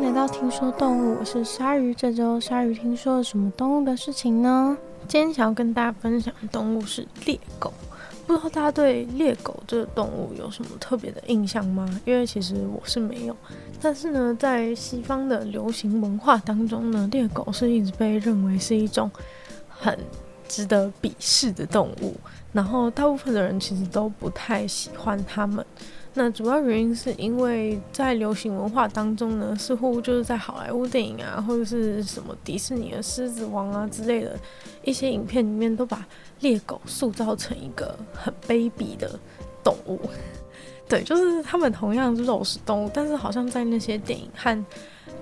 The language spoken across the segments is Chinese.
迎来到听说动物，我是鲨鱼。这周鲨鱼听说了什么动物的事情呢？今天想要跟大家分享的动物是猎狗。不知道大家对猎狗这个动物有什么特别的印象吗？因为其实我是没有。但是呢，在西方的流行文化当中呢，猎狗是一直被认为是一种很值得鄙视的动物。然后大部分的人其实都不太喜欢它们。那主要原因是因为在流行文化当中呢，似乎就是在好莱坞电影啊，或者是什么迪士尼的《狮子王》啊之类的一些影片里面，都把猎狗塑造成一个很卑鄙的动物。对，就是他们同样是肉食动物，但是好像在那些电影和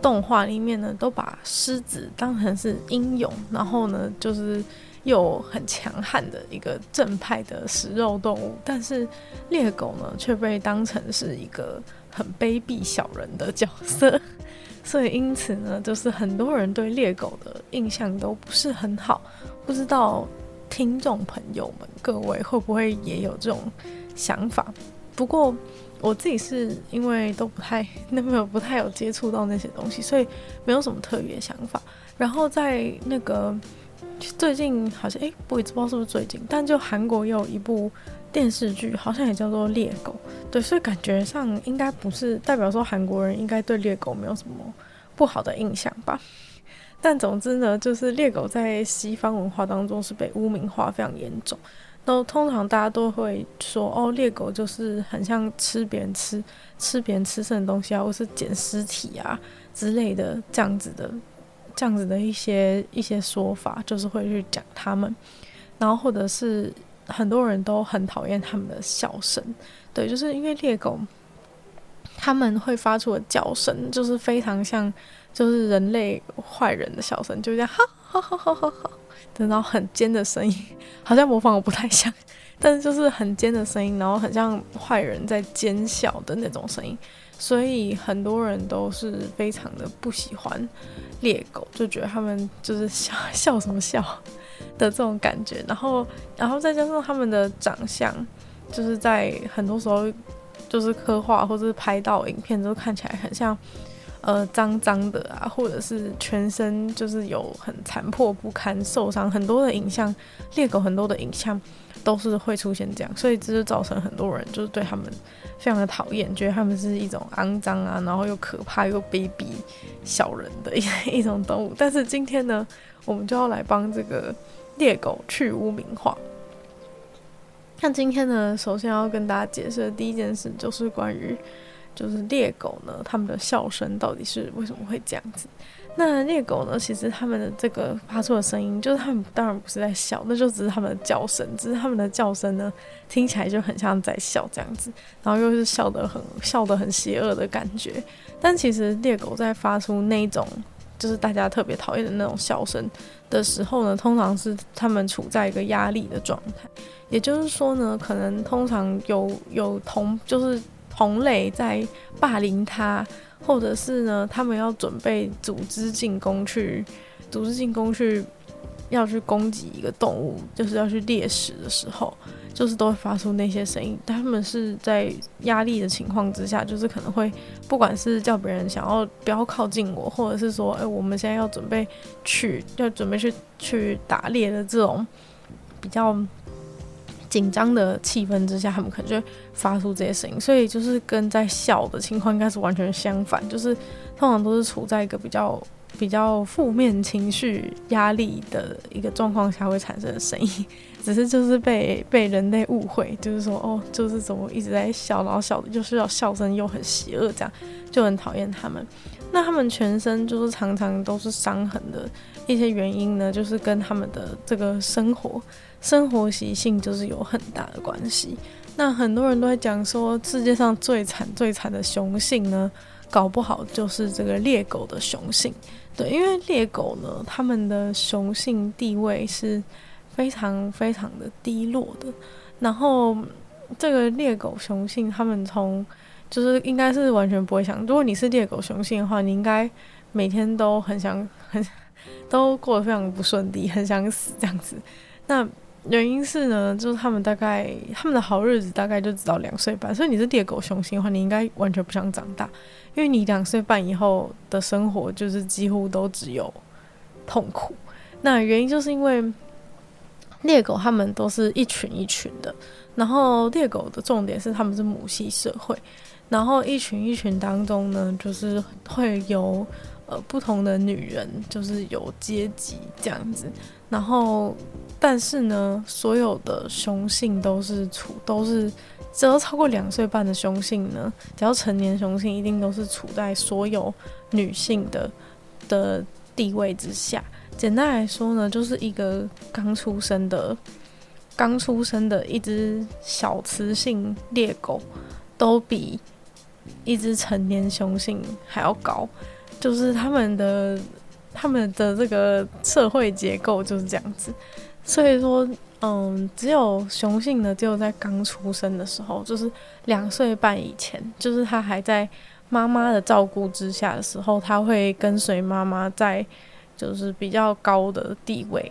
动画里面呢，都把狮子当成是英勇，然后呢，就是。又很强悍的一个正派的食肉动物，但是猎狗呢却被当成是一个很卑鄙小人的角色，所以因此呢，就是很多人对猎狗的印象都不是很好。不知道听众朋友们各位会不会也有这种想法？不过我自己是因为都不太那没有不太有接触到那些东西，所以没有什么特别想法。然后在那个。最近好像哎，我也不知道是不是最近，但就韩国也有一部电视剧，好像也叫做《猎狗》。对，所以感觉上应该不是代表说韩国人应该对猎狗没有什么不好的印象吧。但总之呢，就是猎狗在西方文化当中是被污名化非常严重。都通常大家都会说哦，猎狗就是很像吃别人吃吃别人吃剩的东西啊，或是捡尸体啊之类的这样子的。这样子的一些一些说法，就是会去讲他们，然后或者是很多人都很讨厌他们的笑声，对，就是因为猎狗他们会发出的叫声，就是非常像就是人类坏人的笑声，就这样哈哈哈哈哈哈，等到很尖的声音，好像模仿我不太像，但是就是很尖的声音，然后很像坏人在奸笑的那种声音。所以很多人都是非常的不喜欢猎狗，就觉得他们就是笑笑什么笑的这种感觉，然后，然后再加上他们的长相，就是在很多时候就是刻画或者是拍到影片都看起来很像，呃，脏脏的啊，或者是全身就是有很残破不堪、受伤很多的影像，猎狗很多的影像。都是会出现这样，所以这就造成很多人就是对他们非常的讨厌，觉得他们是一种肮脏啊，然后又可怕又卑鄙小人的一一种动物。但是今天呢，我们就要来帮这个猎狗去污名化。那今天呢，首先要跟大家解释的第一件事就是关于，就是猎狗呢，他们的笑声到底是为什么会这样子。那猎狗呢？其实他们的这个发出的声音，就是他们当然不是在笑，那就只是他们的叫声，只是他们的叫声呢，听起来就很像在笑这样子，然后又是笑得很笑得很邪恶的感觉。但其实猎狗在发出那种就是大家特别讨厌的那种笑声的时候呢，通常是他们处在一个压力的状态，也就是说呢，可能通常有有同就是同类在霸凌他。或者是呢，他们要准备组织进攻去，组织进攻去，要去攻击一个动物，就是要去猎食的时候，就是都会发出那些声音。他们是在压力的情况之下，就是可能会，不管是叫别人想要不要靠近我，或者是说，哎，我们现在要准备去，要准备去去打猎的这种比较。紧张的气氛之下，他们可能就会发出这些声音，所以就是跟在笑的情况应该是完全相反，就是通常都是处在一个比较比较负面情绪、压力的一个状况下会产生的声音，只是就是被被人类误会，就是说哦，就是怎么一直在笑，然后笑的就是要笑声又很邪恶，这样就很讨厌他们。那他们全身就是常常都是伤痕的一些原因呢，就是跟他们的这个生活。生活习性就是有很大的关系。那很多人都在讲说，世界上最惨最惨的雄性呢，搞不好就是这个猎狗的雄性。对，因为猎狗呢，他们的雄性地位是非常非常的低落的。然后这个猎狗雄性，他们从就是应该是完全不会想，如果你是猎狗雄性的话，你应该每天都很想很都过得非常不顺利，很想死这样子。那原因是呢，就是他们大概他们的好日子大概就只到两岁半，所以你是猎狗雄性的话，你应该完全不想长大，因为你两岁半以后的生活就是几乎都只有痛苦。那原因就是因为猎狗他们都是一群一群的，然后猎狗的重点是他们是母系社会，然后一群一群当中呢，就是会有呃不同的女人，就是有阶级这样子，然后但是呢，所有的雄性都是处都是只要超过两岁半的雄性呢，只要成年雄性一定都是处在所有女性的的地位之下。简单来说呢，就是一个刚出生的、刚出生的一只小雌性猎狗，都比一只成年雄性还要高。就是他们的、他们的这个社会结构就是这样子。所以说，嗯，只有雄性呢，只有在刚出生的时候，就是两岁半以前，就是他还在妈妈的照顾之下的时候，他会跟随妈妈在。就是比较高的地位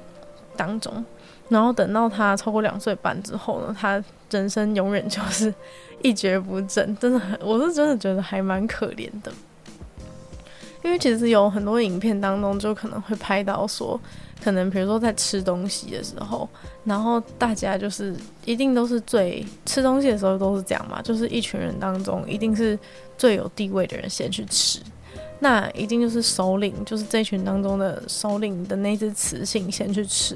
当中，然后等到他超过两岁半之后呢，他人生永远就是一蹶不振，真的很，我是真的觉得还蛮可怜的。因为其实有很多影片当中就可能会拍到说，可能比如说在吃东西的时候，然后大家就是一定都是最吃东西的时候都是这样嘛，就是一群人当中一定是最有地位的人先去吃。那一定就是首领，就是这群当中的首领的那只雌性先去吃，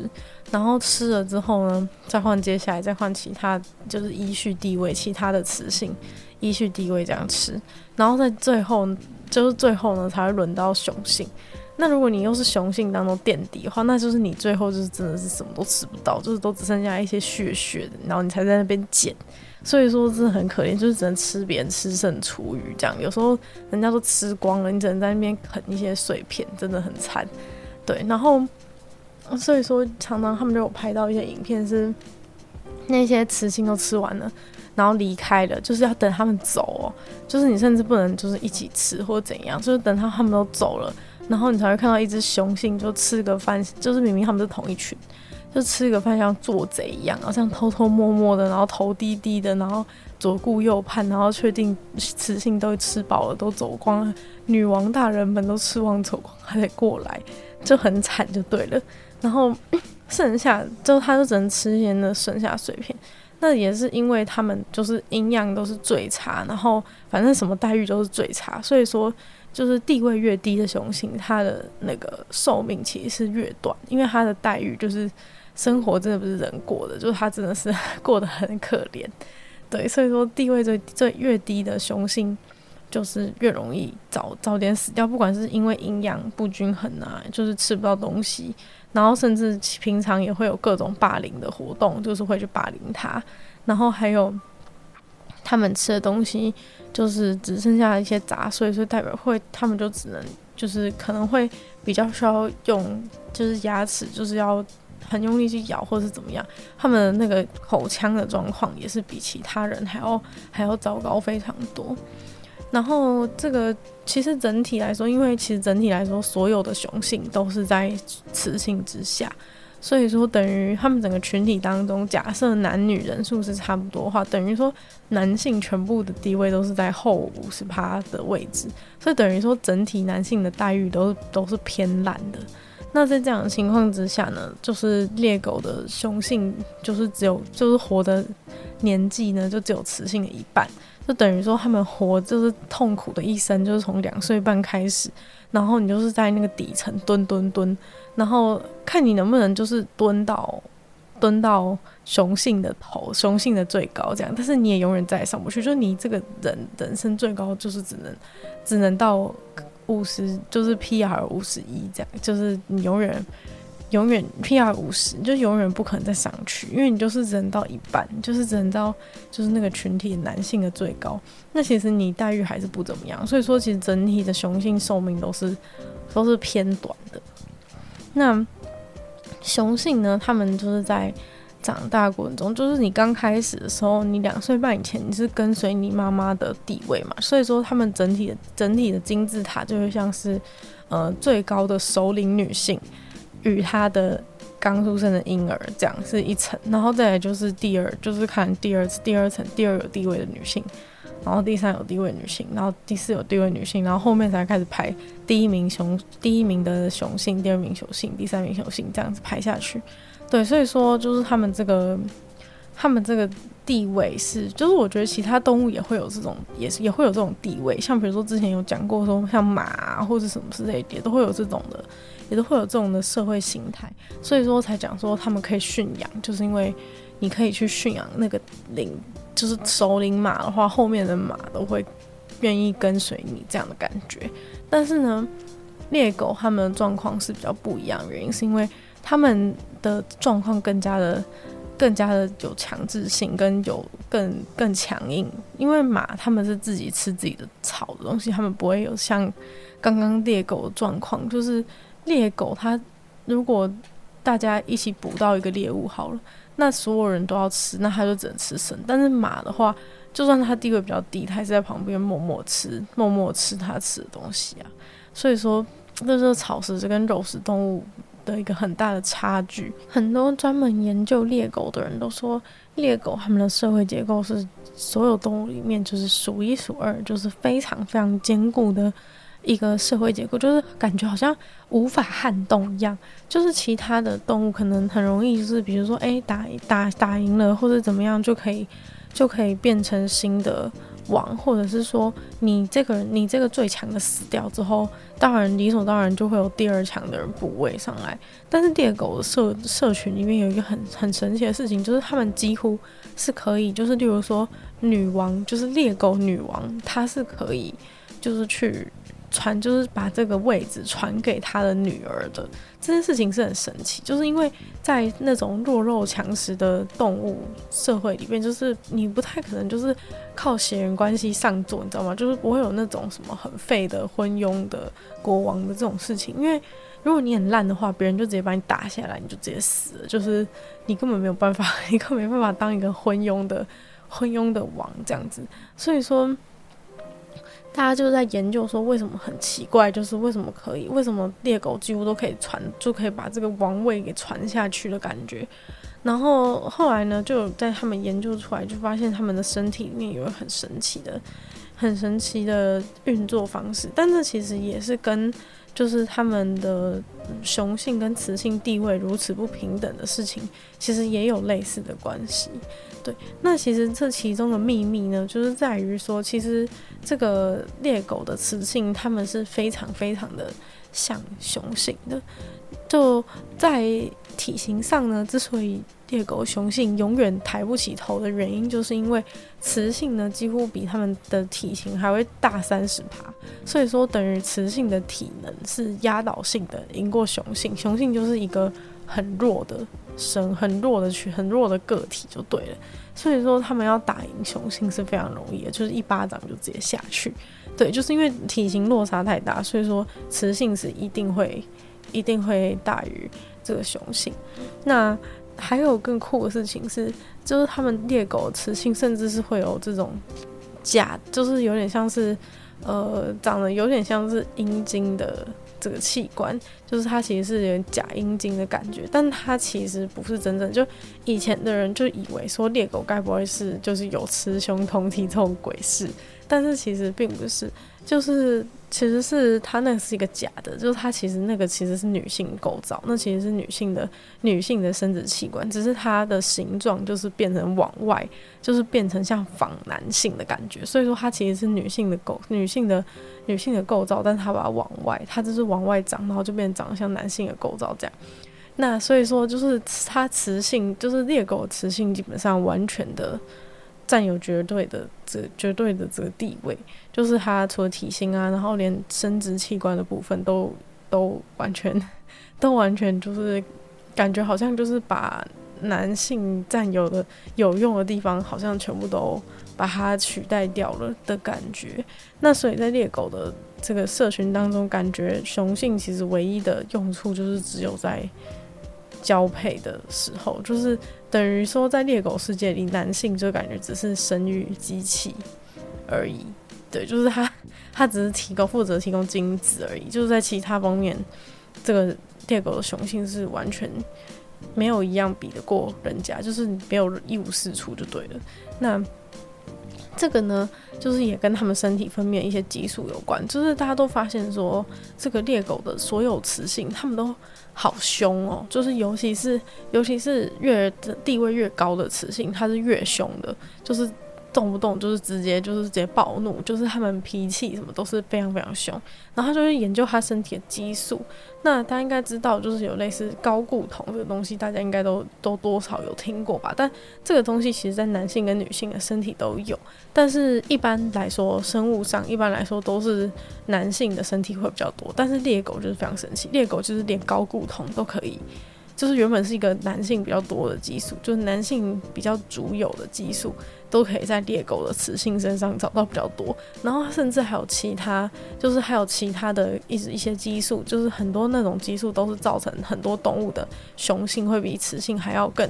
然后吃了之后呢，再换接下来再换其他，就是依序地位，其他的雌性依序地位这样吃，然后在最后就是最后呢才会轮到雄性。那如果你又是雄性当中垫底的话，那就是你最后就是真的是什么都吃不到，就是都只剩下一些血血的，然后你才在那边捡。所以说真的很可怜，就是只能吃别人吃剩厨余这样。有时候人家都吃光了，你只能在那边啃一些碎片，真的很惨。对，然后所以说常常他们就有拍到一些影片，是那些雌性都吃完了，然后离开了，就是要等他们走哦。就是你甚至不能就是一起吃或者怎样，就是等他他们都走了，然后你才会看到一只雄性就吃个饭，就是明明他们是同一群。就吃个饭像做贼一样，然后像偷偷摸摸的，然后头低低的，然后左顾右盼，然后确定雌性都吃饱了，都走光了，女王大人们都吃完走光，还得过来，就很惨就对了。然后 剩下就他就只能吃些那剩下碎片，那也是因为他们就是营养都是最差，然后反正什么待遇都是最差，所以说就是地位越低的雄性，它的那个寿命其实是越短，因为它的待遇就是。生活真的不是人过的，就是他真的是 过得很可怜，对，所以说地位最最越低的雄性，就是越容易早早点死掉，不管是因为营养不均衡啊，就是吃不到东西，然后甚至平常也会有各种霸凌的活动，就是会去霸凌他，然后还有他们吃的东西就是只剩下一些杂碎，所以代表会他们就只能就是可能会比较需要用就是牙齿就是要。很用力去咬，或是怎么样，他们那个口腔的状况也是比其他人还要还要糟糕非常多。然后这个其实整体来说，因为其实整体来说，所有的雄性都是在雌性之下，所以说等于他们整个群体当中，假设男女人数是差不多的话，等于说男性全部的地位都是在后五十趴的位置，所以等于说整体男性的待遇都都是偏烂的。那在这样的情况之下呢，就是猎狗的雄性就是只有就是活的年纪呢，就只有雌性的一半，就等于说他们活就是痛苦的一生，就是从两岁半开始，然后你就是在那个底层蹲蹲蹲，然后看你能不能就是蹲到蹲到雄性的头，雄性的最高这样，但是你也永远再也上不去，就你这个人人生最高就是只能只能到。五十就是 PR 五十一这样，就是你永远永远 PR 五十，就永远不可能再上去，因为你就是只能到一半，就是只能到就是那个群体男性的最高。那其实你待遇还是不怎么样，所以说其实整体的雄性寿命都是都是偏短的。那雄性呢，他们就是在。长大过程中，就是你刚开始的时候，你两岁半以前，你是跟随你妈妈的地位嘛，所以说他们整体的整体的金字塔就会像是，呃，最高的首领女性与她的刚出生的婴儿，这样是一层，然后再来就是第二，就是看第二次第二层，第二有地位的女性，然后第三有地位女性，然后第四有地位女性，然后后面才开始排第一名雄第一名的雄性，第二名雄性，第三名雄性，这样子排下去。对，所以说就是他们这个他们这个地位是，就是我觉得其他动物也会有这种，也是也会有这种地位，像比如说之前有讲过说像马啊，或者什么之类的，也都会有这种的。也都会有这种的社会形态，所以说才讲说他们可以驯养，就是因为你可以去驯养那个领，就是首领马的话，后面的马都会愿意跟随你这样的感觉。但是呢，猎狗他们的状况是比较不一样，原因是因为他们的状况更加的、更加的有强制性，跟有更更强硬。因为马他们是自己吃自己的草的东西，他们不会有像刚刚猎狗的状况，就是。猎狗，它如果大家一起捕到一个猎物好了，那所有人都要吃，那它就只能吃生。但是马的话，就算它地位比较低，它还是在旁边默默吃，默默吃它吃的东西啊。所以说，这是草食者跟肉食动物的一个很大的差距。很多专门研究猎狗的人都说，猎狗它们的社会结构是所有动物里面就是数一数二，就是非常非常坚固的。一个社会结构，就是感觉好像无法撼动一样，就是其他的动物可能很容易，就是比如说，哎，打打打赢了或者怎么样，就可以就可以变成新的王，或者是说你这个人你这个最强的死掉之后，当然理所当然就会有第二强的人补位上来。但是猎狗社社群里面有一个很很神奇的事情，就是他们几乎是可以，就是例如说女王，就是猎狗女王，她是可以就是去。传就是把这个位置传给他的女儿的这件事情是很神奇，就是因为在那种弱肉强食的动物社会里面，就是你不太可能就是靠血缘关系上座，你知道吗？就是不会有那种什么很废的昏庸的国王的这种事情，因为如果你很烂的话，别人就直接把你打下来，你就直接死了，就是你根本没有办法，你根本没办法当一个昏庸的昏庸的王这样子，所以说。大家就在研究说，为什么很奇怪，就是为什么可以，为什么猎狗几乎都可以传，就可以把这个王位给传下去的感觉。然后后来呢，就在他们研究出来，就发现他们的身体里面有很神奇的、很神奇的运作方式。但这其实也是跟就是他们的雄性跟雌性地位如此不平等的事情，其实也有类似的关系。对，那其实这其中的秘密呢，就是在于说，其实这个猎狗的雌性，它们是非常非常的像雄性的。就在体型上呢，之所以猎狗雄性永远抬不起头的原因，就是因为雌性呢几乎比它们的体型还会大三十趴，所以说等于雌性的体能是压倒性的赢过雄性，雄性就是一个很弱的。生很弱的群，很弱的个体就对了，所以说他们要打赢雄性是非常容易的，就是一巴掌就直接下去。对，就是因为体型落差太大，所以说雌性是一定会一定会大于这个雄性。那还有更酷的事情是，就是他们猎狗雌性甚至是会有这种假，就是有点像是呃长得有点像是阴茎的。这个器官就是它，其实是有点假阴茎的感觉，但它其实不是真正。就以前的人就以为说猎狗该不会是就是有雌雄同体这种鬼事，但是其实并不是，就是其实是它那个是一个假的，就是它其实那个其实是女性构造，那其实是女性的女性的生殖器官，只是它的形状就是变成往外，就是变成像仿男性的感觉，所以说它其实是女性的构女性的。女性的构造，但是它把它往外，它就是往外长，然后就变成长得像男性的构造这样。那所以说，就是它雌性，就是猎狗雌性，基本上完全的占有绝对的这绝对的这个地位，就是它除了体型啊，然后连生殖器官的部分都都完全都完全就是感觉好像就是把男性占有的有用的地方，好像全部都。把它取代掉了的感觉，那所以在猎狗的这个社群当中，感觉雄性其实唯一的用处就是只有在交配的时候，就是等于说在猎狗世界里，男性就感觉只是生育机器而已，对，就是他他只是提供负责提供精子而已，就是在其他方面，这个猎狗的雄性是完全没有一样比得过人家，就是没有一无是处就对了。那这个呢，就是也跟他们身体分泌一些激素有关。就是大家都发现说，这个猎狗的所有雌性，他们都好凶哦。就是尤其是尤其是越地位越高的雌性，它是越凶的。就是。动不动就是直接就是直接暴怒，就是他们脾气什么都是非常非常凶。然后他就去研究他身体的激素。那大家应该知道，就是有类似高固酮这个东西，大家应该都都多少有听过吧？但这个东西其实在男性跟女性的身体都有，但是一般来说，生物上一般来说都是男性的身体会比较多。但是猎狗就是非常神奇，猎狗就是连高固酮都可以。就是原本是一个男性比较多的激素，就是男性比较主有的激素，都可以在猎狗的雌性身上找到比较多。然后甚至还有其他，就是还有其他的一一些激素，就是很多那种激素都是造成很多动物的雄性会比雌性还要更。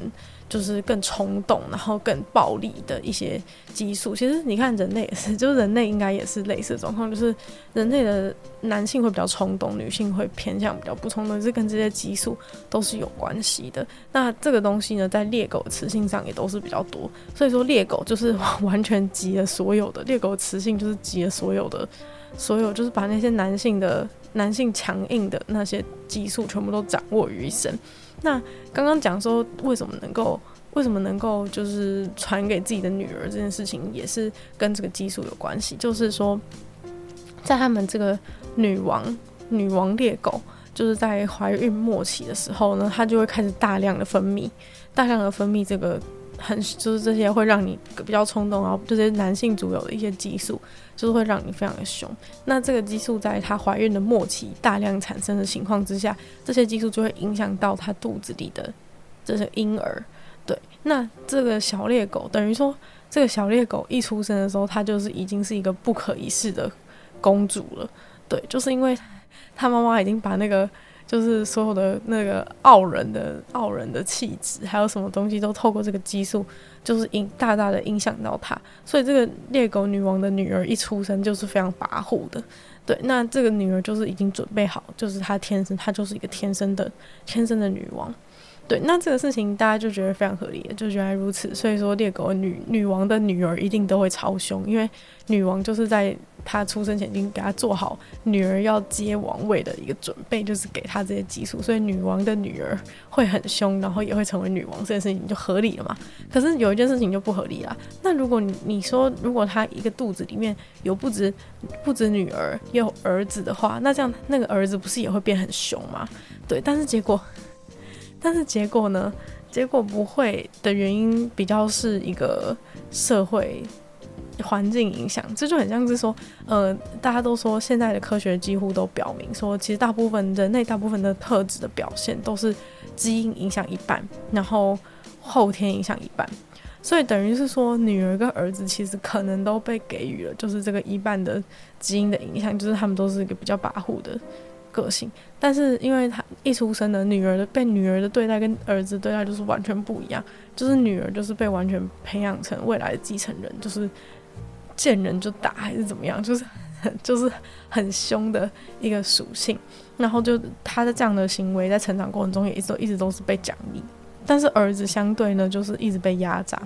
就是更冲动，然后更暴力的一些激素。其实你看人类也是，就是人类应该也是类似的状况，就是人类的男性会比较冲动，女性会偏向比较不冲动，是跟这些激素都是有关系的。那这个东西呢，在猎狗的雌性上也都是比较多。所以说猎狗就是完全集了所有的，猎狗雌性就是集了所有的，所有就是把那些男性的男性强硬的那些激素全部都掌握于一身。那刚刚讲说为什么能够为什么能够就是传给自己的女儿这件事情，也是跟这个激素有关系。就是说，在他们这个女王女王猎狗，就是在怀孕末期的时候呢，它就会开始大量的分泌，大量的分泌这个很就是这些会让你比较冲动，然后这些男性主有的一些激素。就是会让你非常的凶。那这个激素在她怀孕的末期大量产生的情况之下，这些激素就会影响到她肚子里的这些婴儿。对，那这个小猎狗等于说，这个小猎狗一出生的时候，它就是已经是一个不可一世的公主了。对，就是因为她妈妈已经把那个。就是所有的那个傲人的傲人的气质，还有什么东西都透过这个激素，就是影大大的影响到他。所以这个猎狗女王的女儿一出生就是非常跋扈的。对，那这个女儿就是已经准备好，就是她天生，她就是一个天生的天生的女王。对，那这个事情大家就觉得非常合理，就原来如此。所以说，猎狗女女王的女儿一定都会超凶，因为女王就是在。她出生前已经给她做好女儿要接王位的一个准备，就是给她这些激素，所以女王的女儿会很凶，然后也会成为女王，这件事情就合理了嘛。可是有一件事情就不合理了。那如果你你说，如果她一个肚子里面有不止不止女儿，也有儿子的话，那这样那个儿子不是也会变很凶吗？对，但是结果，但是结果呢？结果不会的原因比较是一个社会。环境影响，这就很像是说，呃，大家都说现在的科学几乎都表明说，其实大部分人类大部分的特质的表现都是基因影响一半，然后后天影响一半，所以等于是说，女儿跟儿子其实可能都被给予了就是这个一半的基因的影响，就是他们都是一个比较跋扈的个性，但是因为他一出生的女儿的被女儿的对待跟儿子对待就是完全不一样，就是女儿就是被完全培养成未来的继承人，就是。见人就打还是怎么样，就是 就是很凶的一个属性，然后就他的这样的行为在成长过程中也一直都一直都是被奖励，但是儿子相对呢就是一直被压榨，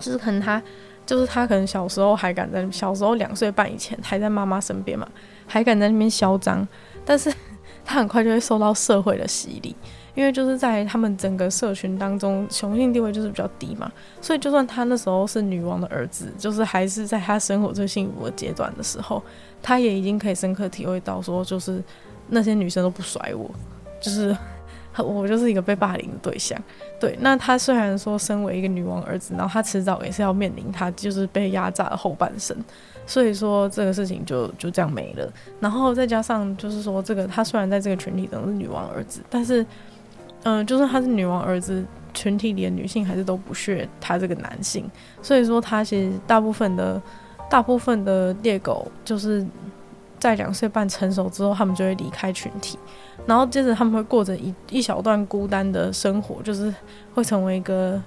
就是可能他就是他可能小时候还敢在小时候两岁半以前还在妈妈身边嘛，还敢在那边嚣张，但是 他很快就会受到社会的洗礼。因为就是在他们整个社群当中，雄性地位就是比较低嘛，所以就算他那时候是女王的儿子，就是还是在他生活最幸福的阶段的时候，他也已经可以深刻体会到说，就是那些女生都不甩我，就是 我就是一个被霸凌的对象。对，那他虽然说身为一个女王儿子，然后他迟早也是要面临他就是被压榨的后半生，所以说这个事情就就这样没了。然后再加上就是说，这个他虽然在这个群体中是女王儿子，但是。嗯、就算他是女王儿子，群体里的女性还是都不屑他这个男性，所以说他其实大部分的大部分的猎狗就是在两岁半成熟之后，他们就会离开群体，然后接着他们会过着一一小段孤单的生活，就是会成为一个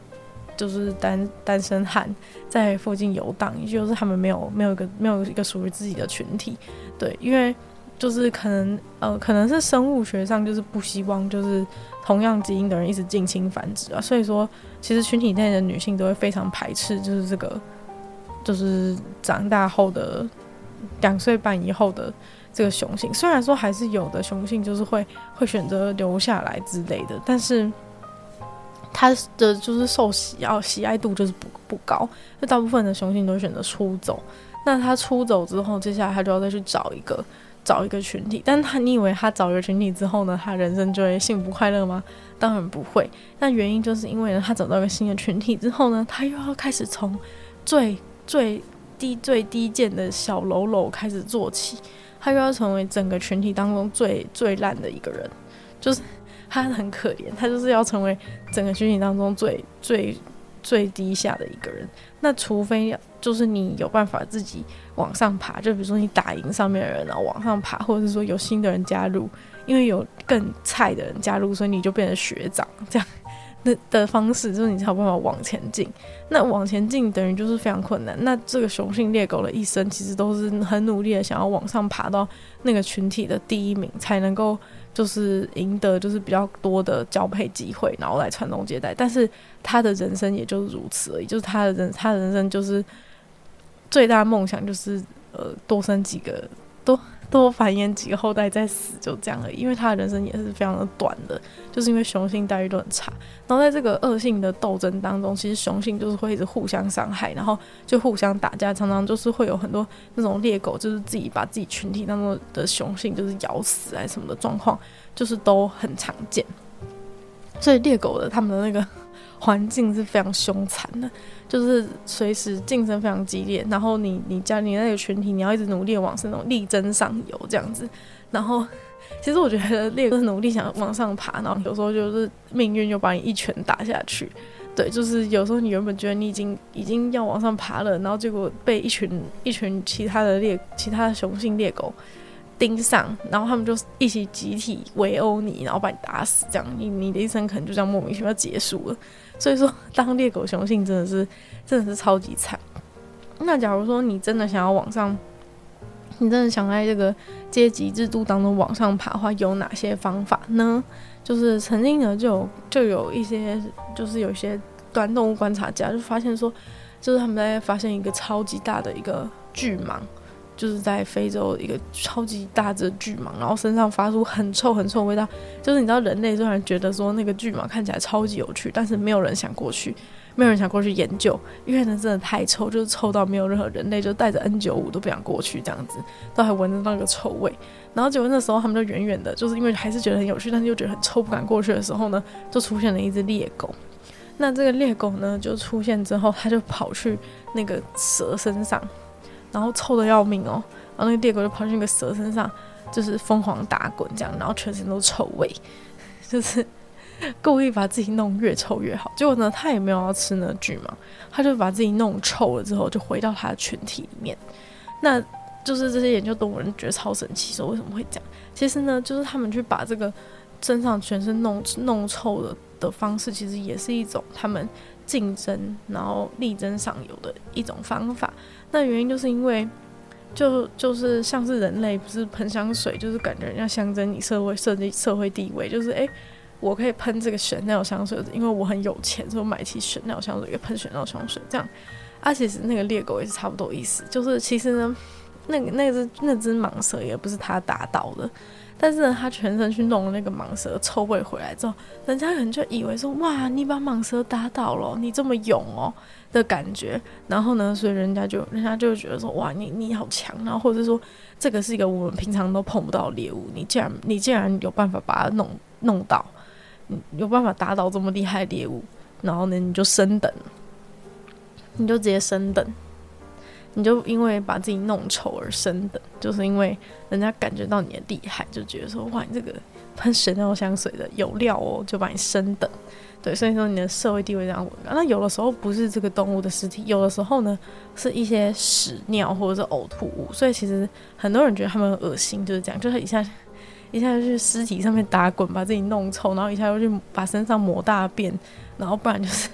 就是单单身汉，在附近游荡，也就是他们没有没有一个没有一个属于自己的群体，对，因为。就是可能呃，可能是生物学上就是不希望就是同样基因的人一直近亲繁殖啊，所以说其实群体内的女性都会非常排斥，就是这个就是长大后的两岁半以后的这个雄性，虽然说还是有的雄性就是会会选择留下来之类的，但是他的就是受喜要喜爱度就是不不高，那大部分的雄性都选择出走，那他出走之后，接下来他就要再去找一个。找一个群体，但他你以为他找一个群体之后呢，他人生就会幸福快乐吗？当然不会。那原因就是因为呢，他找到一个新的群体之后呢，他又要开始从最最低最低贱的小喽啰开始做起，他又要成为整个群体当中最最烂的一个人，就是他很可怜，他就是要成为整个群体当中最最最低下的一个人。那除非就是你有办法自己往上爬，就比如说你打赢上面的人，然后往上爬，或者是说有新的人加入，因为有更菜的人加入，所以你就变成学长这样 那的方式，就是你才有办法往前进。那往前进等于就是非常困难。那这个雄性猎狗的一生其实都是很努力的，想要往上爬到那个群体的第一名，才能够。就是赢得就是比较多的交配机会，然后来传宗接代。但是他的人生也就如此而已，就是他的人，他的人生就是最大梦想就是呃多生几个多。多繁衍几个后代再死，就这样而已。因为他的人生也是非常的短的，就是因为雄性待遇都很差。然后在这个恶性的斗争当中，其实雄性就是会一直互相伤害，然后就互相打架，常常就是会有很多那种猎狗，就是自己把自己群体当中的雄性就是咬死啊什么的状况，就是都很常见。所以猎狗的他们的那个。环境是非常凶残的，就是随时竞争非常激烈，然后你你家你那个群体，你要一直努力往是那种力争上游这样子，然后其实我觉得猎狗努力想往上爬，然后有时候就是命运就把你一拳打下去，对，就是有时候你原本觉得你已经已经要往上爬了，然后结果被一群一群其他的猎其他的雄性猎狗。盯上，然后他们就一起集体围殴你，然后把你打死，这样你你的一生可能就这样莫名其妙结束了。所以说，当猎狗雄性真的是真的是超级惨。那假如说你真的想要往上，你真的想在这个阶级制度当中往上爬的话，有哪些方法呢？就是曾经呢就有就有一些就是有一些端动物观察家就发现说，就是他们在发现一个超级大的一个巨蟒。就是在非洲一个超级大只巨蟒，然后身上发出很臭很臭的味道。就是你知道，人类虽然觉得说那个巨蟒看起来超级有趣，但是没有人想过去，没有人想过去研究，因为呢真的太臭，就是臭到没有任何人类就带着 N95 都不想过去这样子，都还闻得到那个臭味。然后结果那时候他们就远远的，就是因为还是觉得很有趣，但是又觉得很臭，不敢过去的时候呢，就出现了一只猎狗。那这个猎狗呢就出现之后，它就跑去那个蛇身上。然后臭得要命哦，然后那个猎狗就跑去那个蛇身上，就是疯狂打滚这样，然后全身都臭味，就是故意把自己弄越臭越好。结果呢，他也没有要吃那个巨蟒，他就把自己弄臭了之后，就回到他的群体里面。那就是这些研究动物人觉得超神奇，说为什么会这样？其实呢，就是他们去把这个身上全身弄弄臭的的方式，其实也是一种他们竞争然后力争上游的一种方法。那原因就是因为，就就是像是人类不是喷香水，就是感觉要象征你社会设计社会地位，就是诶、我可以喷这个 Chanel 香水，因为我很有钱，所以我买起玄鸟香水，也喷玄鸟香水这样。而，其实那个猎狗也是差不多意思，就是其实呢，那个那只那只蟒蛇也不是他打倒的。但是呢，他全身去弄那个蟒蛇臭味回来之后，人家可能就以为说，哇，你把蟒蛇打倒了，你这么勇哦的感觉。然后呢，所以人家就人家就觉得说，哇，你你好强，然后或者说这个是一个我们平常都碰不到的猎物，你竟然你竟然有办法把它弄 弄倒，你有办法打倒这么厉害的猎物，然后呢，你就升等，你就直接升等。你就因为把自己弄丑而升等，就是因为人家感觉到你的厉害，就觉得说，哇，你这个喷神尿香水的有料哦，就把你升等。对，所以说你的社会地位这样稳高。那有的时候不是这个动物的尸体，有的时候呢是一些屎尿或者是呕吐物。所以其实很多人觉得他们恶心，就是这样，就是一下一下就去尸体上面打滚，把自己弄臭，然后一下又去把身上抹大便，然后不然就是。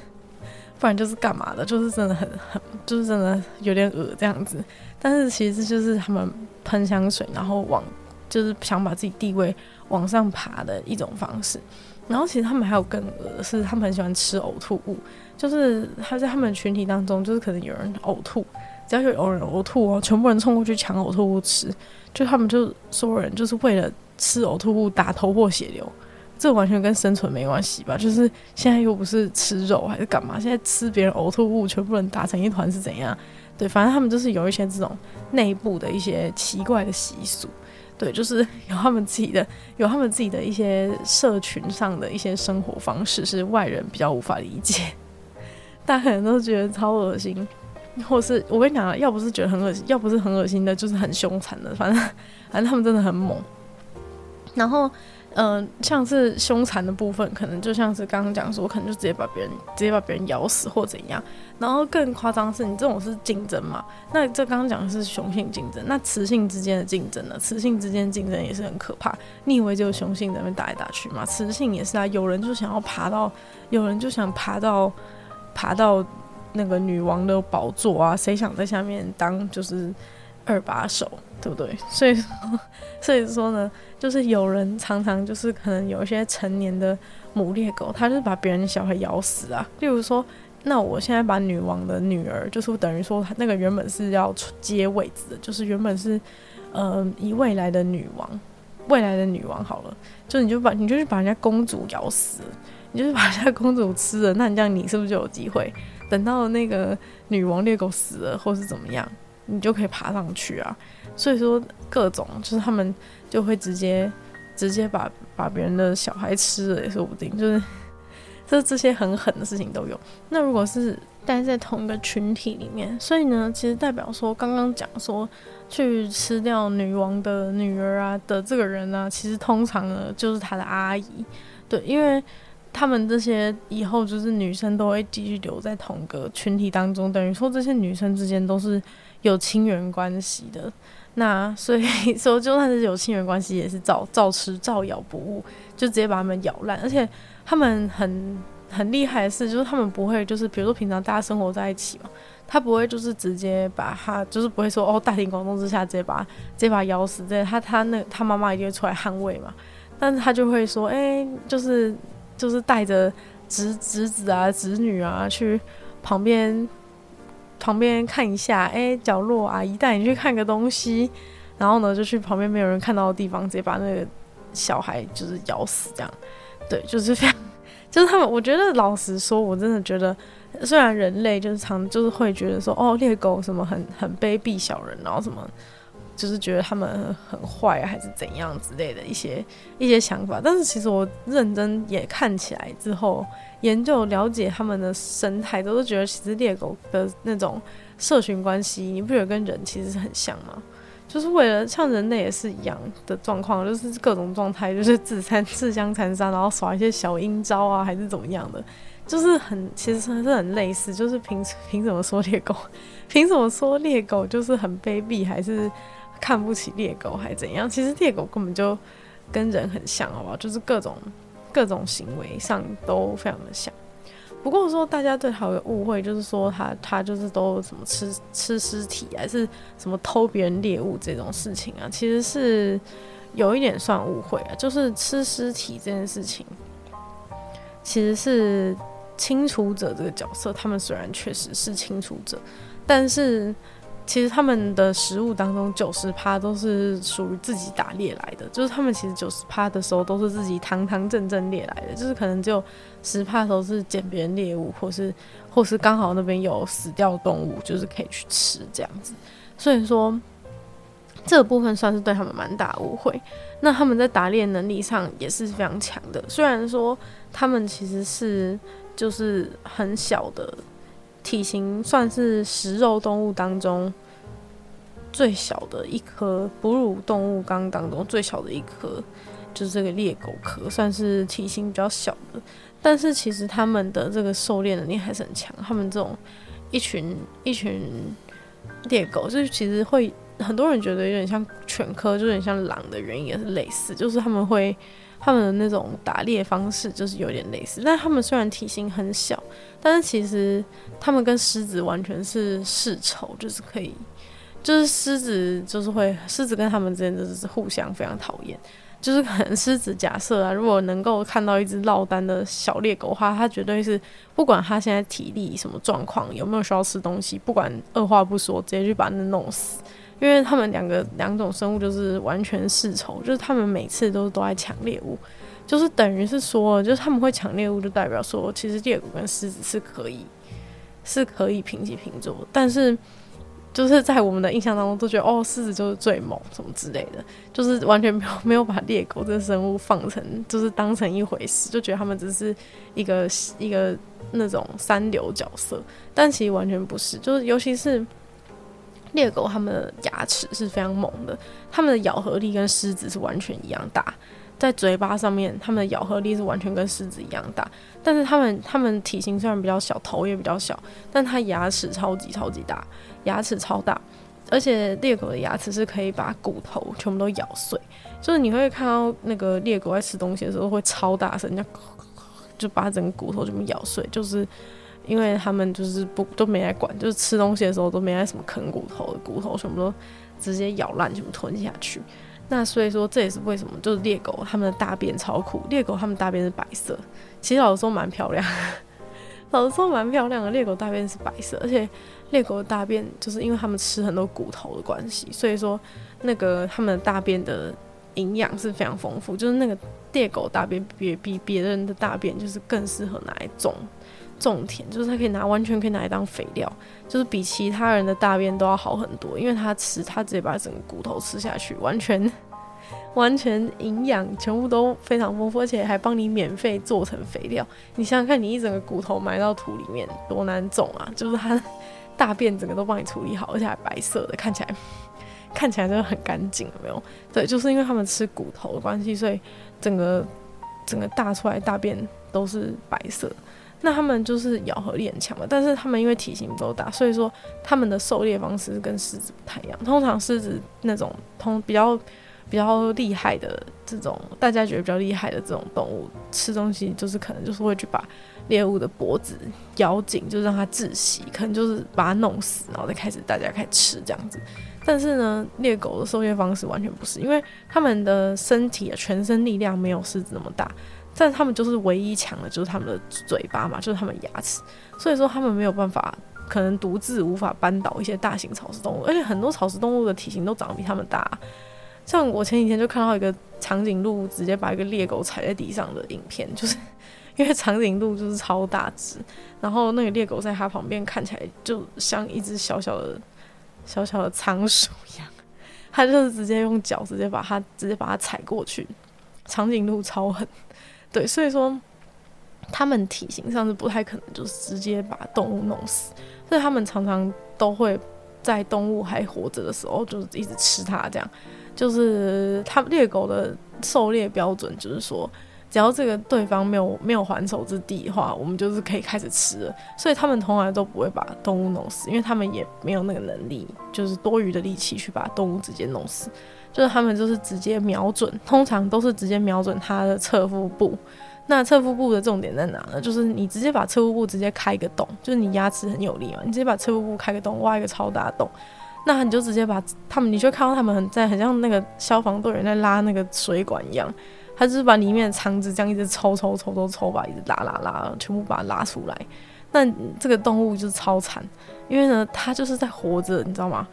不然就是干嘛的，就是真的很很，就是真的有点恶这样子。但是其实就是他们喷香水，然后往就是想把自己地位往上爬的一种方式。然后其实他们还有更恶的是，他们很喜欢吃呕吐物，就是他在他们群体当中，就是可能有人呕吐，只要有有人呕吐哦，全部人冲过去抢呕吐物吃，就他们就所有人就是为了吃呕吐物打头破血流，这完全跟生存没关系吧？就是现在又不是吃肉还是干嘛？现在吃别人呕吐物，全部人打成一团是怎样？对，反正他们就是有一些这种内部的一些奇怪的习俗。对，就是有他们自己的，有他们自己的一些社群上的一些生活方式，是外人比较无法理解。大家可能都觉得超恶心，或是我跟你讲，要不是觉得很恶心，要不是很恶心的，就是很凶残的。反正，反正他们真的很猛。然后。嗯、像是凶残的部分，可能就像是刚刚讲说，可能就直接把别人直接把别人咬死或怎样。然后更夸张是，你这种是竞争嘛？那这刚刚讲的是雄性竞争，那雌性之间的竞争呢？雌性之间竞争也是很可怕。你以为只有雄性在那边打来打去吗？雌性也是啊，有人就想要爬到，有人就想爬到爬到那个女王的宝座啊，谁想在下面当就是二把手？对不对？所以说，所以说呢，就是有人常常就是可能有一些成年的母猎狗，它就是把别人的小孩咬死啊。例如说，那我现在把女王的女儿，就是等于说，那个原本是要接位置的，就是原本是呃，以未来的女王，未来的女王好了，就你就把你就是把人家公主咬死，你就是把人家公主吃了，那你这样你是不是就有机会？等到那个女王猎狗死了，或是怎么样？你就可以爬上去啊，所以说各种就是他们就会直接直接把把别人的小孩吃了也说不定，就是 这这些很狠的事情都有。那如果是待在同一个群体里面，所以呢，其实代表说刚刚讲说去吃掉女王的女儿啊的这个人呢、其实通常呢就是他的阿姨，对，因为他们这些以后就是女生都会继续留在同个群体当中，等于说这些女生之间都是。有亲缘关系的，那所以说就算是有亲缘关系，也是照照吃照咬不误，就直接把他们咬烂。而且他们很很厉害的是，就是他们不会就是比如说平常大家生活在一起嘛，他不会就是直接把他就是不会说哦大庭广众之下直接把直接把咬死，这他他那他妈妈一定会出来捍卫嘛，但是他就会说哎、就是就是带着侄侄子啊侄女啊去旁边。旁边看一下，哎、角落阿姨带你去看个东西，然后呢，就去旁边没有人看到的地方，直接把那个小孩就是咬死，这样，对，就是非常，就是他们，我觉得老实说，我真的觉得，虽然人类就是常就是会觉得说，哦，猎狗什么很很卑鄙小人，然后什么。就是觉得他们很坏还是怎样之类的一些一些想法，但是其实我认真也看起来之后，研究了解他们的生态，都是觉得其实猎狗的那种社群关系，你不觉得跟人其实是很像吗？就是为了像人类也是一样的状况，就是各种状态，就是自残、自相残杀，然后耍一些小阴招啊，还是怎么样的，就是很其实还是很类似，就是凭凭什么说猎狗？凭什么说猎狗就是很卑鄙，还是？看不起猎狗还怎样？其实猎狗根本就跟人很像，好不好？就是各种各种行为上都非常的像。不过说大家对它有误会，就是说他他就是都什么吃吃尸体，还是什么偷别人猎物这种事情啊？其实是有一点算误会啊。就是吃尸体这件事情，其实是清除者这个角色，他们虽然确实是清除者，但是。其实他们的食物当中，九十趴都是属于自己打猎来的，就是他们其实九十趴的时候都是自己堂堂正正猎来的，就是可能只有十趴的时候是捡别人猎物，或是或是刚好那边有死掉动物，就是可以去吃这样子。所以说这个部分算是对他们蛮大误会。那他们在打猎能力上也是非常强的，虽然说他们其实是就是很小的。体型算是食肉动物当中最小的一颗，哺乳动物纲当中最小的一颗，就是这个猎狗科，算是体型比较小的。但是其实他们的这个狩猎能力还是很强。他们这种一群一群猎狗，就是其实会很多人觉得有点像犬科，就有点像狼的原因也是类似，就是他们会。他们的那种打猎方式就是有点类似，但他们虽然体型很小，但是其实他们跟狮子完全是世仇，就是可以就是狮子就是会狮子跟他们之间就是互相非常讨厌。就是可能狮子假设啊，如果能够看到一只落单的小猎狗的话，它绝对是不管它现在体力什么状况，有没有需要吃东西，不管二话不说，直接去把那弄死。因为他们两个两种生物就是完全世仇，就是他们每次都都在抢猎物，就是等于是说，就是他们会抢猎物，就代表说，其实猎狗跟狮子是可以是可以平起平坐，但是。就是在我们的印象当中都觉得哦，狮子就是最猛什么之类的，就是完全没有没有把猎狗这个生物放成就是当成一回事，就觉得他们只是一个一个那种三流角色，但其实完全不是，就是尤其是猎狗，它们的牙齿是非常猛的，它们的咬合力跟狮子是完全一样大。在嘴巴上面，它们的咬合力是完全跟狮子一样大，但是它们它们体型虽然比较小，头也比较小，但它牙齿超级超级大，牙齿超大，而且猎狗的牙齿是可以把骨头全部都咬碎，就是你会看到那个猎狗在吃东西的时候会超大声，就就把整个骨头全部咬碎，就是因为他们就是不都没来管，就是吃东西的时候都没来什么啃骨头的，骨头全部都直接咬烂，全部吞下去。那所以说，这也是为什么，就是猎狗它们的大便超酷。猎狗它们大便是白色，其实老实说蛮漂亮，老实说蛮漂亮的。猎狗大便是白色，而且猎狗的大便就是因为它们吃很多骨头的关系，所以说那个它们的大便的营养是非常丰富。就是那个猎狗大便比比别人的大便就是更适合拿来种。种田就是它可以拿，完全可以拿来当肥料，就是比其他人的大便都要好很多，因为它吃，它直接把整个骨头吃下去，完全完全营养全部都非常丰富，而且还帮你免费做成肥料。你想想看，你一整个骨头埋到土里面多难种啊！就是它大便整个都帮你处理好，而且还白色的，看起来看起来就很干净，有没有？对，就是因为他们吃骨头的关系，所以整个整个大出来大便都是白色。那他们就是咬合力很强嘛，但是他们因为体型不够大，所以说他们的狩猎方式跟狮子不太一样。通常狮子那种通比较比较厉害的这种，大家觉得比较厉害的这种动物，吃东西就是可能就是会去把猎物的脖子咬紧，就让它窒息，可能就是把它弄死，然后再开始大家开始吃这样子。但是呢，猎狗的狩猎方式完全不是，因为他们的身体的全身力量没有狮子那么大。但是他们就是唯一强的，就是他们的嘴巴嘛，就是他们牙齿，所以说他们没有办法，可能独自无法扳倒一些大型草食动物，而且很多草食动物的体型都长得比他们大。像我前几天就看到一个长颈鹿直接把一个猎狗踩在地上的影片，就是因为长颈鹿就是超大只，然后那个猎狗在它旁边看起来就像一只小小的、小小的仓鼠一样，它就是直接用脚直接把它直接把它踩过去，长颈鹿超狠。对，所以说他们体型上是不太可能就是直接把动物弄死，所以他们常常都会在动物还活着的时候，就是一直吃它。这样，就是他们猎狗的狩猎标准，就是说，只要这个对方没有没有还手之地的话，我们就是可以开始吃了。所以他们从来都不会把动物弄死，因为他们也没有那个能力，就是多余的力气去把动物直接弄死。就是他们就是直接瞄准，通常都是直接瞄准它的侧腹部。那侧腹部的重点在哪呢？就是你直接把侧腹部直接开一个洞，就是你牙齿很有力嘛，你直接把侧腹部开个洞，挖一个超大的洞，那你就直接把他们，你就看到他们很在很像那个消防队员在拉那个水管一样，他就是把里面的肠子这样一直抽抽抽抽抽吧，一直拉拉拉，全部把它拉出来。那这个动物就是超惨，因为呢，它就是在活着，你知道吗？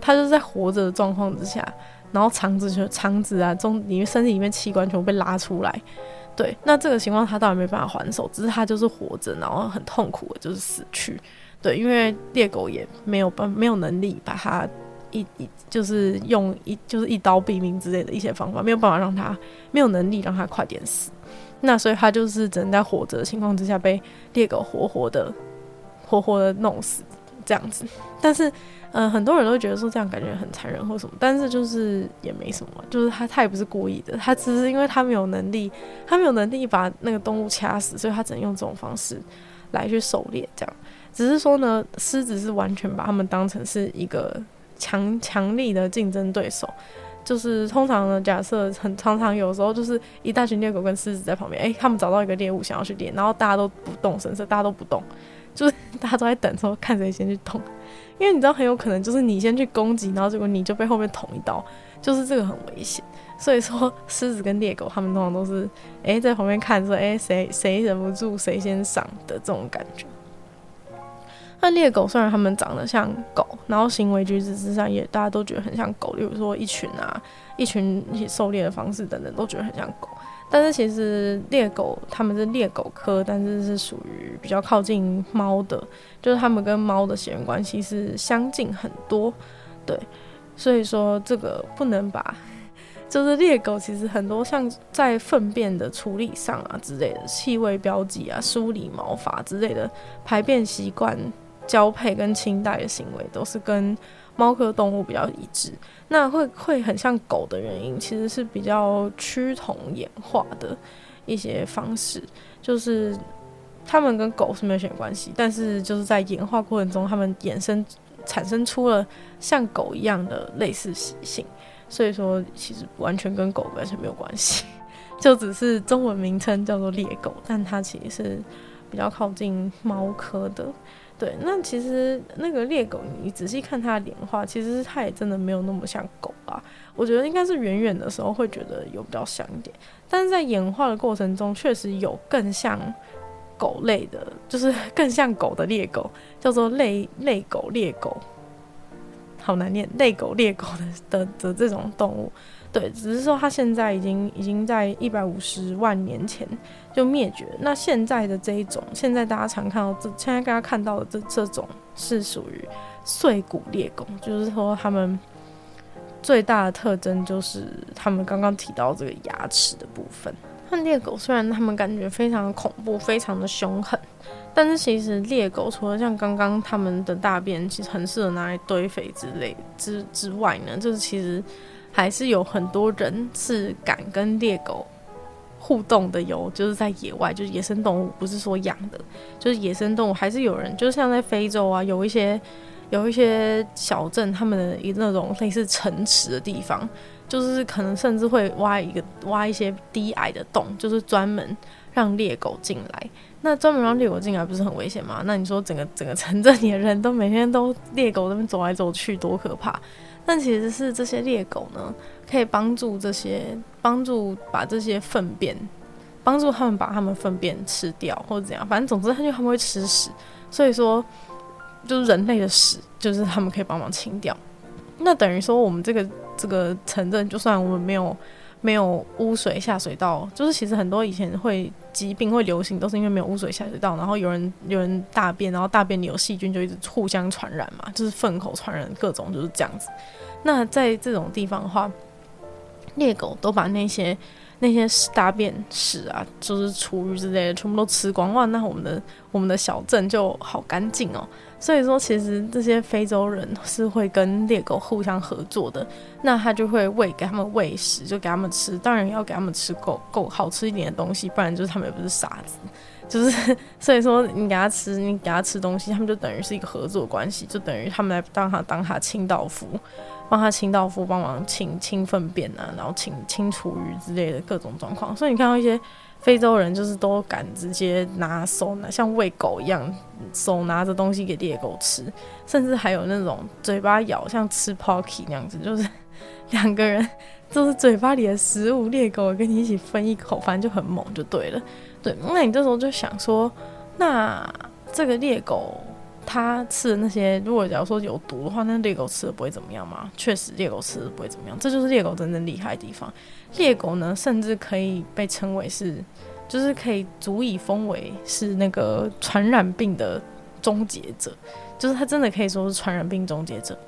它就是在活着的状况之下。然后肠子就肠子啊，中里面身体里面器官全部被拉出来，对，那这个情况他当然没办法还手，只是他就是活着，然后很痛苦的就是死去，对，因为猎狗也没有办没有能力把它一一就是用一就是一刀毙命之类的一些方法，没有办法让他没有能力让他快点死，那所以他就是只能在活着的情况之下被猎狗活活的活活的弄死这样子，但是。嗯、很多人都觉得说这样感觉很残忍或什么，但是就是也没什么，就是他他也不是故意的，他只是因为他没有能力，他没有能力把那个动物掐死，所以他只能用这种方式来去狩猎。这样，只是说呢，狮子是完全把他们当成是一个强强力的竞争对手，就是通常呢，假设很常常有时候就是一大群猎狗跟狮子在旁边，诶、他们找到一个猎物想要去猎，然后大家都不动声色，大家都不动，就是 大家都在等说看谁先去动。因为你知道很有可能就是你先去攻击，然后结果你就被后面捅一刀，就是这个很危险。所以说，狮子跟猎狗他们通常都是诶、在旁边看说，诶谁谁忍不住谁先上的这种感觉。那猎狗虽然它们长得像狗，然后行为举止之上也大家都觉得很像狗，例如说一群啊一群一起狩猎的方式等等都觉得很像狗。但是其实猎狗它们是猎狗科，但是是属于比较靠近猫的，就是它们跟猫的血缘关系是相近很多，对，所以说这个不能把。就是猎狗其实很多像在粪便的处理上啊之类的气味标记啊、梳理毛发之类的排便习惯、交配跟亲代的行为都是跟猫科动物比较一致。那会会很像狗的原因，其实是比较趋同演化的一些方式，就是它们跟狗是没有血缘关系，但是就是在演化过程中，它们衍生产生出了像狗一样的类似习性。所以说，其实完全跟狗完全没有关系，就只是中文名称叫做猎狗，但它其实是比较靠近猫科的。对，那其实那个猎狗，你仔细看它的脸画，其实它也真的没有那么像狗啊。我觉得应该是远远的时候会觉得有比较像一点，但是在演化的过程中，确实有更像狗类的，就是 更像狗的猎狗，叫做类类狗猎狗。好难念，类狗猎狗的的的这种动物，对，只是说它现在已经已经在一百五十万年前就灭绝。那现在的这一种，现在大家常看到这，现在大家看到的这这种是属于碎骨猎狗，就是说它们最大的特征就是他们刚刚提到这个牙齿的部分。那猎狗虽然他们感觉非常的恐怖，非常的凶狠。但是其实猎狗除了像刚刚他们的大便其实很适合拿来堆肥之类之之外呢，就是其实还是有很多人是敢跟猎狗互动的哟，就是在野外，就是野生动物，不是说养的，就是野生动物还是有人，就是像在非洲啊，有一些有一些小镇，他们的一那种类似城池的地方，就是可能甚至会挖一个挖一些低矮的洞，就是专门让猎狗进来。那专门让猎狗进来不是很危险吗？那你说整个整个城镇里的人都每天都猎狗那边走来走去，多可怕！但其实是这些猎狗呢，可以帮助这些帮助把这些粪便，帮助他们把他们粪便吃掉或者怎样，反正总之他就他们会吃屎，所以说就是人类的屎，就是他们可以帮忙清掉。那等于说我们这个这个城镇，就算我们没有。没有污水下水道，就是其实很多以前会疾病会流行，都是因为没有污水下水道，然后有人有人大便，然后大便里有细菌，就一直互相传染嘛，就是粪口传染，各种就是这样子。那在这种地方的话，猎狗都把那些那些大便屎啊，就是厨余之类的，全部都吃光，哇，那我们的我们的小镇就好干净哦。所以说，其实这些非洲人是会跟猎狗互相合作的。那他就会喂给他们喂食，就给他们吃。当然要给他们吃够够好吃一点的东西，不然就是他们也不是傻子。就是所以说，你给他吃，你给他吃东西，他们就等于是一个合作关系，就等于他们来当他当他清道夫，帮他清道夫，帮忙清清粪便啊，然后清清除鱼之类的各种状况。所以你看到一些。非洲人就是都敢直接拿手拿，像喂狗一样，手拿着东西给猎狗吃，甚至还有那种嘴巴咬，像吃 Pocky 那样子，就是 两个人就是嘴巴里的食物，猎狗跟你一起分一口，反正就很猛，就对了。对，那你这时候就想说，那这个猎狗它吃的那些，如果假如说有毒的话，那猎狗吃的不会怎么样吗？确实，猎狗吃的不会怎么样，这就是猎狗真正厉害的地方。猎狗呢，甚至可以被称为是，就是可以足以封为是那个传染病的终结者，就是它真的可以说是传染病终结者，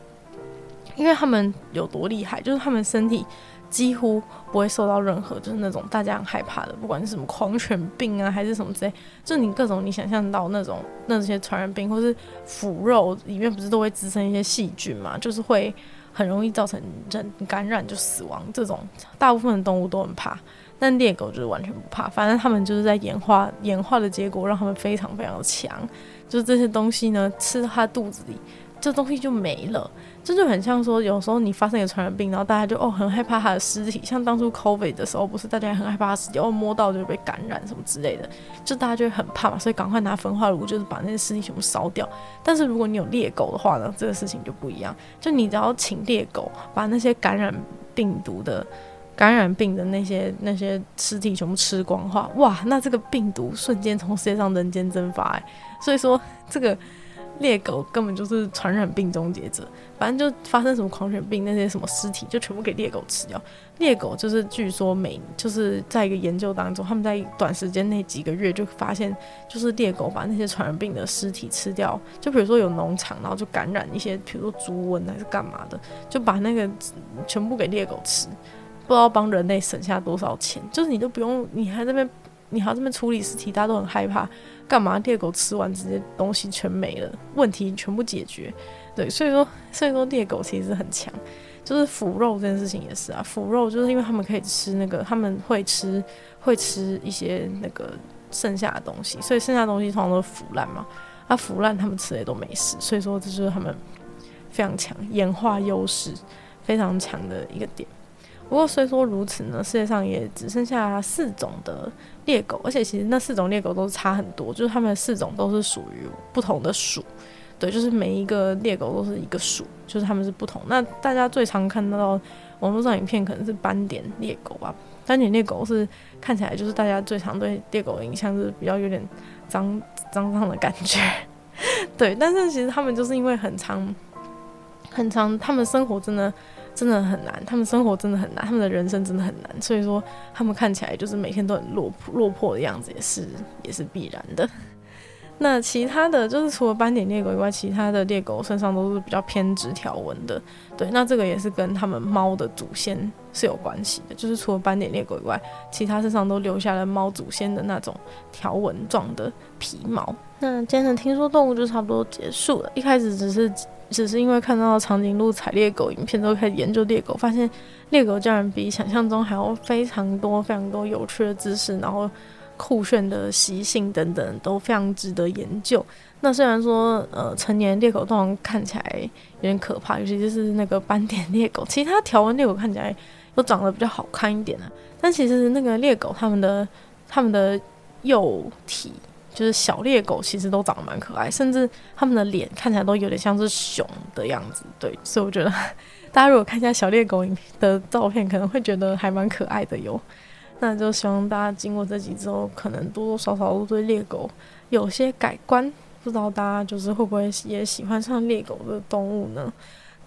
因为他们有多厉害，就是他们身体几乎不会受到任何就是那种大家很害怕的，不管是什么狂犬病啊，还是什么之类，就你各种你想象到那种那些传染病，或是腐肉里面不是都会滋生一些细菌嘛，就是会。很容易造成人感染就死亡，这种大部分的动物都很怕，但猎狗就是完全不怕。反正他们就是在演化，演化的结果让他们非常非常的强。就是这些东西呢，吃到它肚子里，这东西就没了。这就很像说，有时候你发生一个传染病，然后大家就哦很害怕他的尸体，像当初 COVID 的时候，不是大家很害怕它尸体，哦摸到就被感染什么之类的，就大家就很怕嘛，所以赶快拿焚化炉，就是把那些尸体全部烧掉。但是如果你有猎狗的话呢，这个事情就不一样，就你只要请猎狗把那些感染病毒的、感染病的那些那些尸体全部吃光的话，哇，那这个病毒瞬间从世界上人间蒸发，哎，所以说这个。猎狗根本就是传染病终结者，反正就发生什么狂犬病，那些什么尸体就全部给猎狗吃掉。猎狗就是据说每就是在一个研究当中，他们在短时间内几个月就发现，就是猎狗把那些传染病的尸体吃掉。就比如说有农场，然后就感染一些，比如说猪瘟还是干嘛的，就把那个全部给猎狗吃，不知道帮人类省下多少钱。就是你都不用，你还在那边，你还在那边处理尸体，大家都很害怕。干嘛？猎狗吃完直接东西全没了，问题全部解决。对，所以说，所以说猎狗其实很强，就是腐肉这件事情也是啊。腐肉就是因为他们可以吃那个，他们会吃会吃一些那个剩下的东西，所以剩下的东西通常都腐烂嘛。啊，腐烂他们吃的也都没事，所以说这就是他们非常强演化优势非常强的一个点。不过虽说如此呢，世界上也只剩下四种的猎狗，而且其实那四种猎狗都差很多，就是它们四种都是属于不同的属，对，就是每一个猎狗都是一个属，就是它们是不同。那大家最常看到网络上影片可能是斑点猎狗吧，斑点猎狗是看起来就是大家最常对猎狗的印象是比较有点脏脏脏的感觉，对，但是其实它们就是因为很长很长，它们生活真的。真的很难，他们生活真的很难，他们的人生真的很难，所以说他们看起来就是每天都很落魄落魄的样子，也是也是必然的。那其他的就是除了斑点猎狗以外，其他的猎狗身上都是比较偏直条纹的。对，那这个也是跟他们猫的祖先是有关系的，就是除了斑点猎狗以外，其他身上都留下了猫祖先的那种条纹状的皮毛。那今天的听说动物就差不多结束了，一开始只是。只是因为看到长颈鹿采猎狗影片，都开始研究猎狗，发现猎狗竟然比想象中还要非常多、非常多有趣的知识，然后酷炫的习性等等都非常值得研究。那虽然说，呃，成年猎狗通常看起来有点可怕，尤其就是那个斑点猎狗，其他条纹猎狗看起来都长得比较好看一点啊。但其实那个猎狗，它们的它们的幼体。就是小猎狗其实都长得蛮可爱，甚至它们的脸看起来都有点像是熊的样子，对，所以我觉得 大家如果看一下小猎狗的照片，可能会觉得还蛮可爱的哟。那就希望大家经过这集之后，可能多多少少都对猎狗有些改观，不知道大家就是会不会也喜欢上猎狗的动物呢？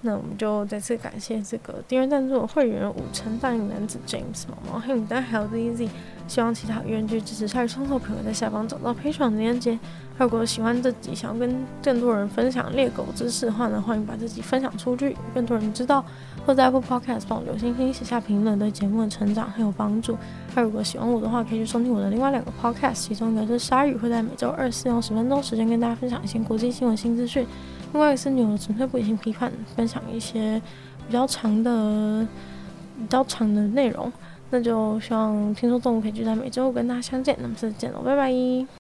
那我们就再次感谢这个订阅赞助的会员五成大龄男子 James 毛毛黑牡丹还有 ZZ，希望其他愿意支持鲨鱼创作朋友在下方找到 p a t r o n 的链接。如果喜欢这集，想要跟更多人分享猎狗知识的话呢，欢迎把这集分享出去，更多人知道。或在 Apple Podcast 帮我留星星、写下评论，对节目的成长很有帮助。那如果喜欢我的话，可以去收听我的另外两个 Podcast，其中一个是鲨鱼，会在每周二、四用十分钟时间跟大家分享一些国际新闻新资讯。另外一个是女友纯粹不理性批判，分享一些比较长的、比较长的内容。那就希望听说动物可以就在每周五跟大家相见。那么再见喽，拜拜。